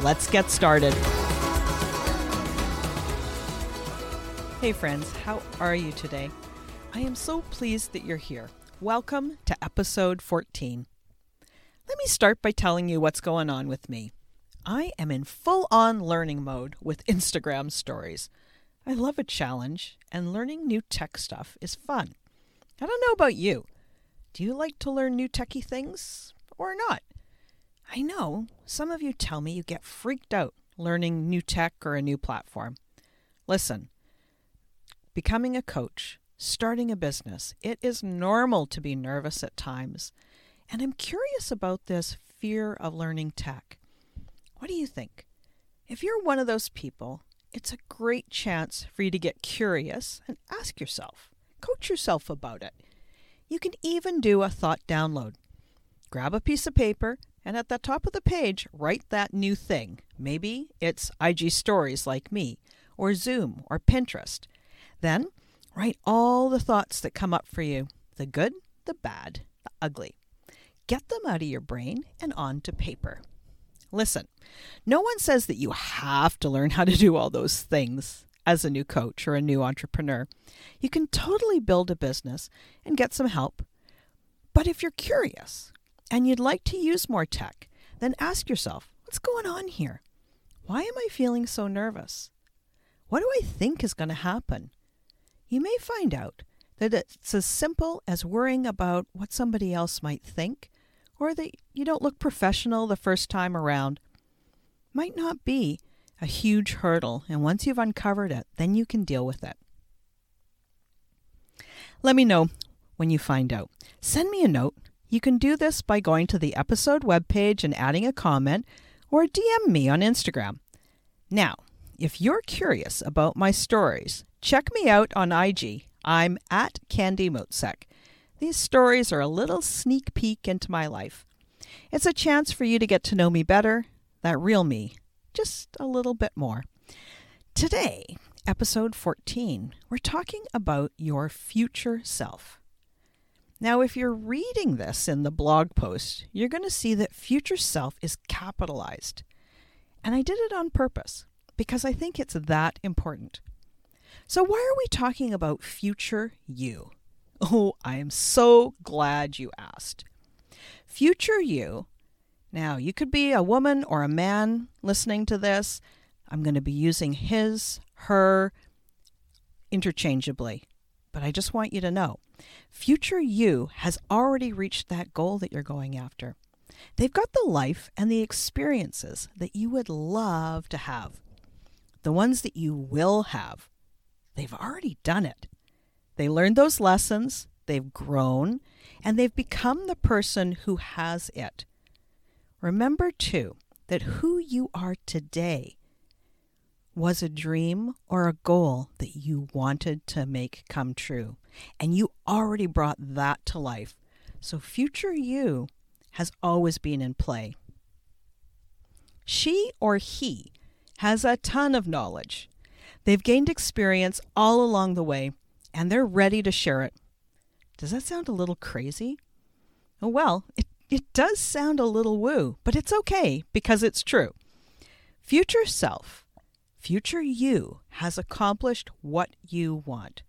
Let's get started. Hey, friends, how are you today? I am so pleased that you're here. Welcome to episode 14. Let me start by telling you what's going on with me. I am in full on learning mode with Instagram stories. I love a challenge, and learning new tech stuff is fun. I don't know about you. Do you like to learn new techie things or not? I know some of you tell me you get freaked out learning new tech or a new platform. Listen, becoming a coach, starting a business, it is normal to be nervous at times. And I'm curious about this fear of learning tech. What do you think? If you're one of those people, it's a great chance for you to get curious and ask yourself, coach yourself about it. You can even do a thought download. Grab a piece of paper and at the top of the page, write that new thing. Maybe it's IG Stories like me, or Zoom, or Pinterest. Then write all the thoughts that come up for you the good, the bad, the ugly. Get them out of your brain and onto paper. Listen, no one says that you have to learn how to do all those things as a new coach or a new entrepreneur. You can totally build a business and get some help. But if you're curious, and you'd like to use more tech, then ask yourself what's going on here? Why am I feeling so nervous? What do I think is going to happen? You may find out that it's as simple as worrying about what somebody else might think, or that you don't look professional the first time around. Might not be a huge hurdle, and once you've uncovered it, then you can deal with it. Let me know when you find out. Send me a note you can do this by going to the episode webpage and adding a comment or DM me on Instagram. Now, if you're curious about my stories, check me out on IG. I'm at Candy Motzek. These stories are a little sneak peek into my life. It's a chance for you to get to know me better, that real me, just a little bit more. Today, episode 14, we're talking about your future self. Now, if you're reading this in the blog post, you're going to see that future self is capitalized. And I did it on purpose because I think it's that important. So, why are we talking about future you? Oh, I am so glad you asked. Future you, now you could be a woman or a man listening to this. I'm going to be using his, her interchangeably, but I just want you to know Future you has already reached that goal that you're going after. They've got the life and the experiences that you would love to have. The ones that you will have. They've already done it. They learned those lessons, they've grown, and they've become the person who has it. Remember, too, that who you are today was a dream or a goal that you wanted to make come true. And you already brought that to life. So, future you has always been in play. She or he has a ton of knowledge. They've gained experience all along the way, and they're ready to share it. Does that sound a little crazy? Oh, well, it, it does sound a little woo, but it's okay because it's true. Future self, future you, has accomplished what you want.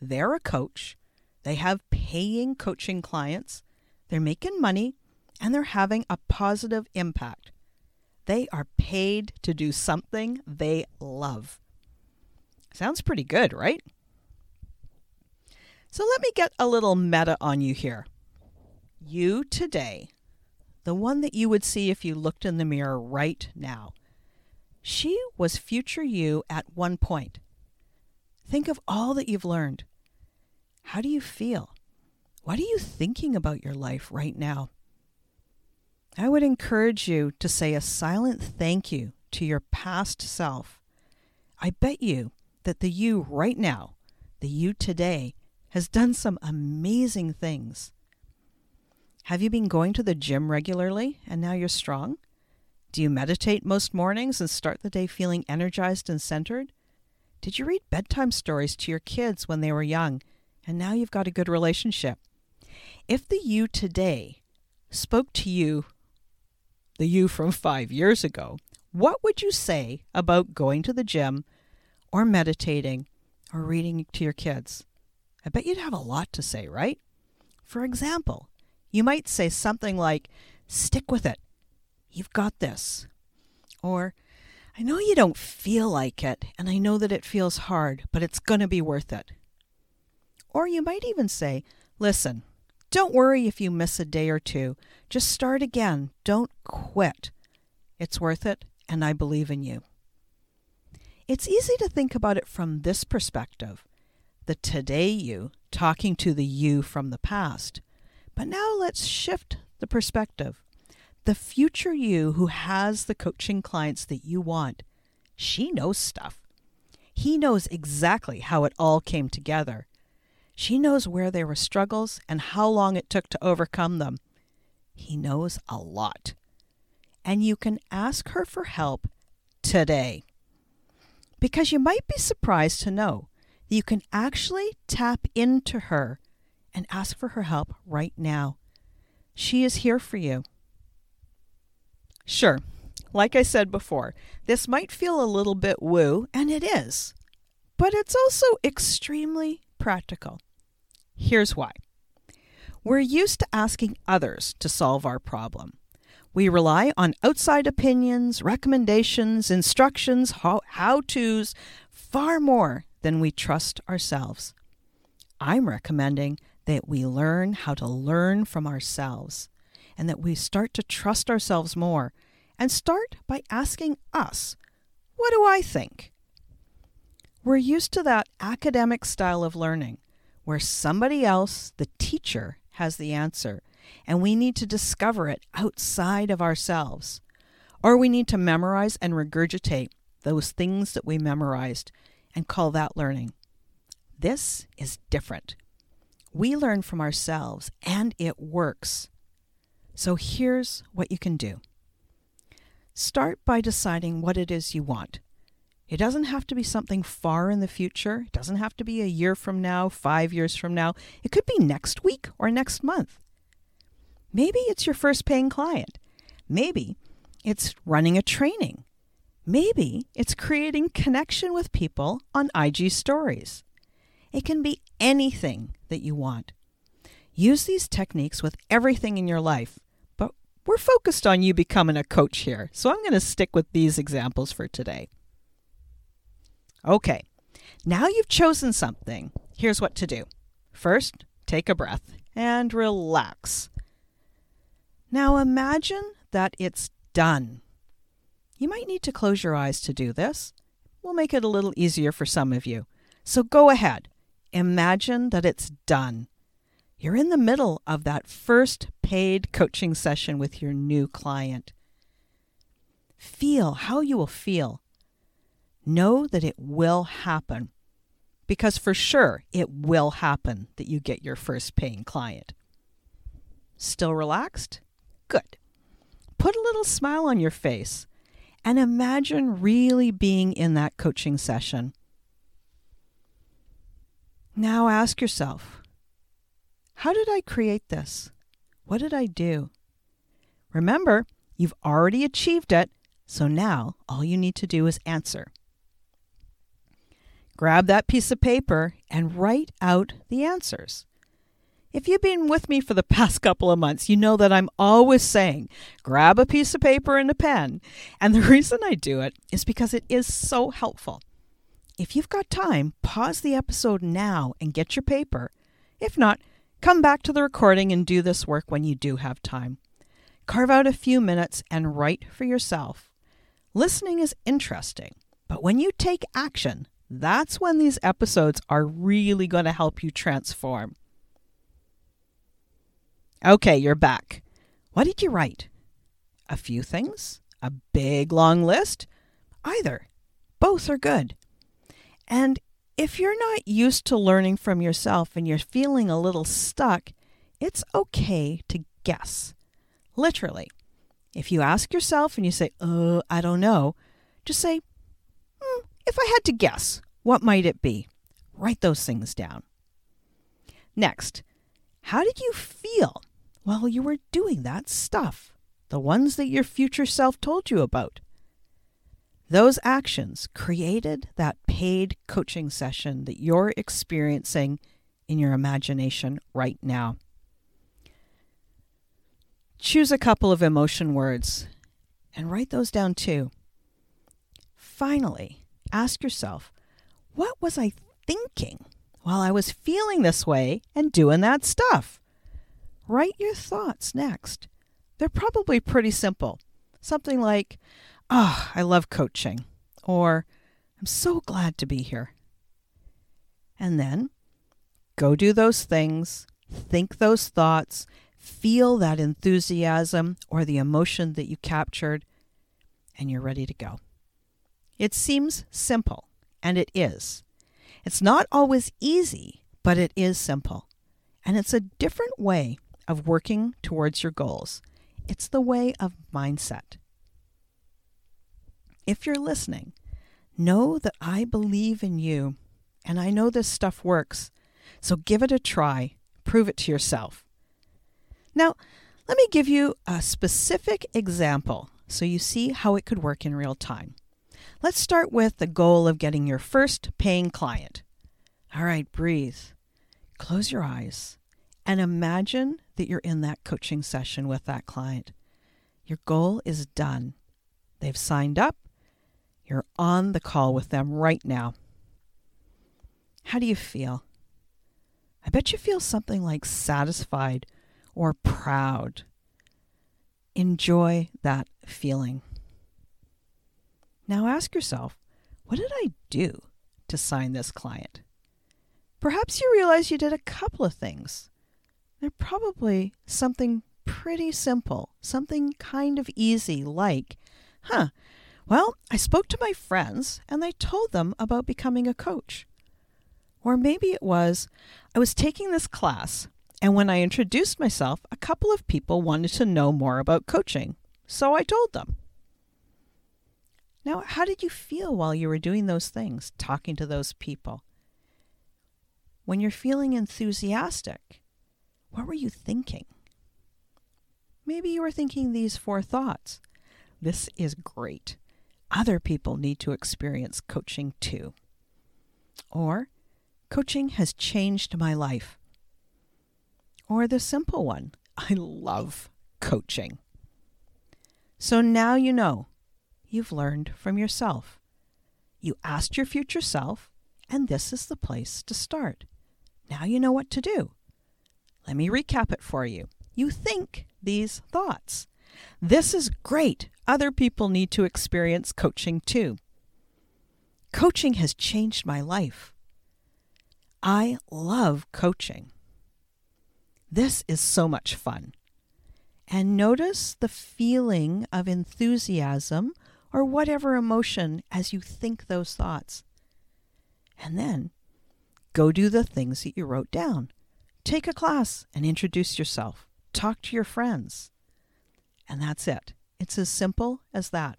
They're a coach, they have paying coaching clients, they're making money, and they're having a positive impact. They are paid to do something they love. Sounds pretty good, right? So let me get a little meta on you here. You today, the one that you would see if you looked in the mirror right now, she was future you at one point. Think of all that you've learned. How do you feel? What are you thinking about your life right now? I would encourage you to say a silent thank you to your past self. I bet you that the you right now, the you today, has done some amazing things. Have you been going to the gym regularly and now you're strong? Do you meditate most mornings and start the day feeling energized and centered? Did you read bedtime stories to your kids when they were young and now you've got a good relationship? If the you today spoke to you, the you from five years ago, what would you say about going to the gym or meditating or reading to your kids? I bet you'd have a lot to say, right? For example, you might say something like, Stick with it. You've got this. Or, I know you don't feel like it, and I know that it feels hard, but it's going to be worth it. Or you might even say, Listen, don't worry if you miss a day or two. Just start again. Don't quit. It's worth it, and I believe in you. It's easy to think about it from this perspective the today you talking to the you from the past. But now let's shift the perspective. The future you who has the coaching clients that you want, she knows stuff. He knows exactly how it all came together. She knows where there were struggles and how long it took to overcome them. He knows a lot. And you can ask her for help today. Because you might be surprised to know that you can actually tap into her and ask for her help right now. She is here for you. Sure, like I said before, this might feel a little bit woo, and it is, but it's also extremely practical. Here's why we're used to asking others to solve our problem. We rely on outside opinions, recommendations, instructions, how to's far more than we trust ourselves. I'm recommending that we learn how to learn from ourselves and that we start to trust ourselves more and start by asking us, What do I think? We're used to that academic style of learning where somebody else, the teacher, has the answer and we need to discover it outside of ourselves. Or we need to memorize and regurgitate those things that we memorized and call that learning. This is different. We learn from ourselves and it works. So here's what you can do start by deciding what it is you want. It doesn't have to be something far in the future. It doesn't have to be a year from now, five years from now. It could be next week or next month. Maybe it's your first paying client. Maybe it's running a training. Maybe it's creating connection with people on IG stories. It can be anything that you want. Use these techniques with everything in your life, we're focused on you becoming a coach here, so I'm going to stick with these examples for today. Okay, now you've chosen something. Here's what to do. First, take a breath and relax. Now imagine that it's done. You might need to close your eyes to do this. We'll make it a little easier for some of you. So go ahead. Imagine that it's done. You're in the middle of that first paid coaching session with your new client. Feel how you will feel. Know that it will happen. Because for sure it will happen that you get your first paying client. Still relaxed? Good. Put a little smile on your face and imagine really being in that coaching session. Now ask yourself how did I create this? What did I do? Remember, you've already achieved it, so now all you need to do is answer. Grab that piece of paper and write out the answers. If you've been with me for the past couple of months, you know that I'm always saying grab a piece of paper and a pen. And the reason I do it is because it is so helpful. If you've got time, pause the episode now and get your paper. If not, come back to the recording and do this work when you do have time. Carve out a few minutes and write for yourself. Listening is interesting, but when you take action, that's when these episodes are really going to help you transform. Okay, you're back. What did you write? A few things? A big long list? Either. Both are good. And if you're not used to learning from yourself and you're feeling a little stuck, it's okay to guess. Literally. If you ask yourself and you say, uh, I don't know, just say, hmm, if I had to guess, what might it be? Write those things down. Next, how did you feel while you were doing that stuff, the ones that your future self told you about. Those actions created that paid coaching session that you're experiencing in your imagination right now. Choose a couple of emotion words and write those down too. Finally, ask yourself what was I thinking while I was feeling this way and doing that stuff? Write your thoughts next. They're probably pretty simple. Something like, Oh, I love coaching. Or, I'm so glad to be here. And then go do those things, think those thoughts, feel that enthusiasm or the emotion that you captured, and you're ready to go. It seems simple, and it is. It's not always easy, but it is simple. And it's a different way of working towards your goals. It's the way of mindset. If you're listening, know that I believe in you and I know this stuff works. So give it a try. Prove it to yourself. Now, let me give you a specific example so you see how it could work in real time. Let's start with the goal of getting your first paying client. All right, breathe. Close your eyes and imagine that you're in that coaching session with that client. Your goal is done. They've signed up. You're on the call with them right now. How do you feel? I bet you feel something like satisfied or proud. Enjoy that feeling. Now ask yourself, what did I do to sign this client? Perhaps you realize you did a couple of things. They're probably something pretty simple, something kind of easy, like, huh, well, I spoke to my friends and I told them about becoming a coach. Or maybe it was, I was taking this class, and when I introduced myself, a couple of people wanted to know more about coaching, so I told them. Now, how did you feel while you were doing those things, talking to those people? When you're feeling enthusiastic, what were you thinking? Maybe you were thinking these four thoughts. This is great. Other people need to experience coaching too. Or, coaching has changed my life. Or the simple one, I love coaching. So now you know. You've learned from yourself. You asked your future self, and this is the place to start. Now you know what to do. Let me recap it for you. You think these thoughts. This is great. Other people need to experience coaching too. Coaching has changed my life. I love coaching. This is so much fun. And notice the feeling of enthusiasm or whatever emotion as you think those thoughts. And then go do the things that you wrote down. Take a class and introduce yourself. Talk to your friends. And that's it. It's as simple as that.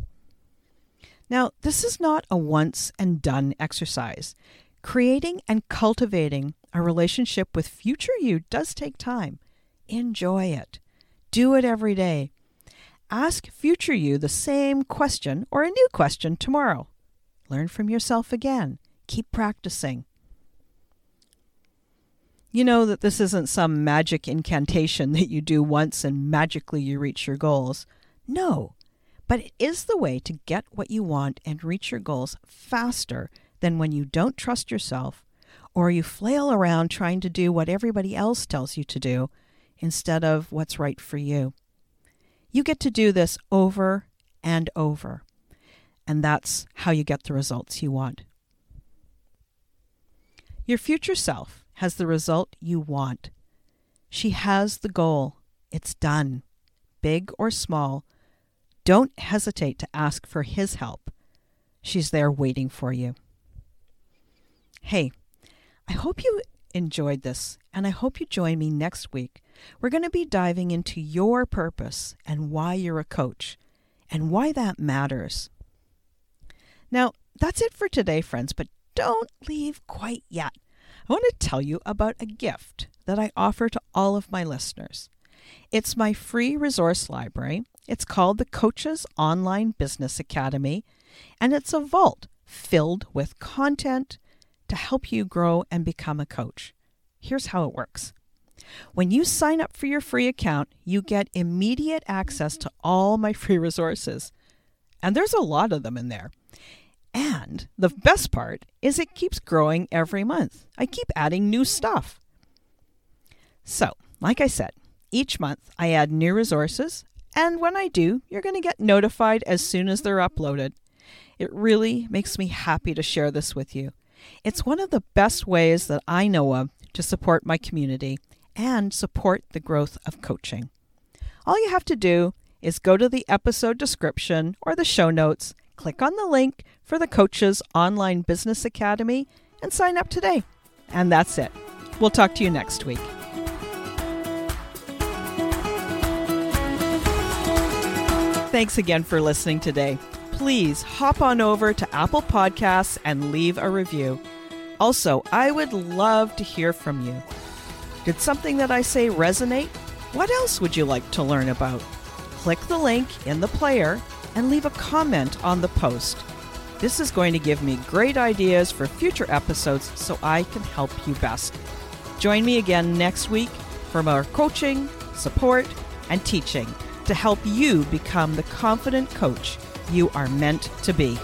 Now, this is not a once and done exercise. Creating and cultivating a relationship with future you does take time. Enjoy it. Do it every day. Ask future you the same question or a new question tomorrow. Learn from yourself again. Keep practicing. You know that this isn't some magic incantation that you do once and magically you reach your goals. No, but it is the way to get what you want and reach your goals faster than when you don't trust yourself or you flail around trying to do what everybody else tells you to do instead of what's right for you. You get to do this over and over, and that's how you get the results you want. Your future self has the result you want. She has the goal. It's done. Big or small, don't hesitate to ask for his help. She's there waiting for you. Hey, I hope you enjoyed this, and I hope you join me next week. We're going to be diving into your purpose and why you're a coach and why that matters. Now, that's it for today, friends, but don't leave quite yet. I want to tell you about a gift that I offer to all of my listeners. It's my free resource library. It's called the Coaches Online Business Academy, and it's a vault filled with content to help you grow and become a coach. Here's how it works. When you sign up for your free account, you get immediate access to all my free resources. And there's a lot of them in there. And the best part is it keeps growing every month. I keep adding new stuff. So, like I said, each month I add new resources, and when I do, you're going to get notified as soon as they're uploaded. It really makes me happy to share this with you. It's one of the best ways that I know of to support my community and support the growth of coaching. All you have to do is go to the episode description or the show notes, click on the link for the Coaches Online Business Academy, and sign up today. And that's it. We'll talk to you next week. Thanks again for listening today. Please hop on over to Apple Podcasts and leave a review. Also, I would love to hear from you. Did something that I say resonate? What else would you like to learn about? Click the link in the player and leave a comment on the post. This is going to give me great ideas for future episodes so I can help you best. Join me again next week for more coaching, support, and teaching to help you become the confident coach you are meant to be.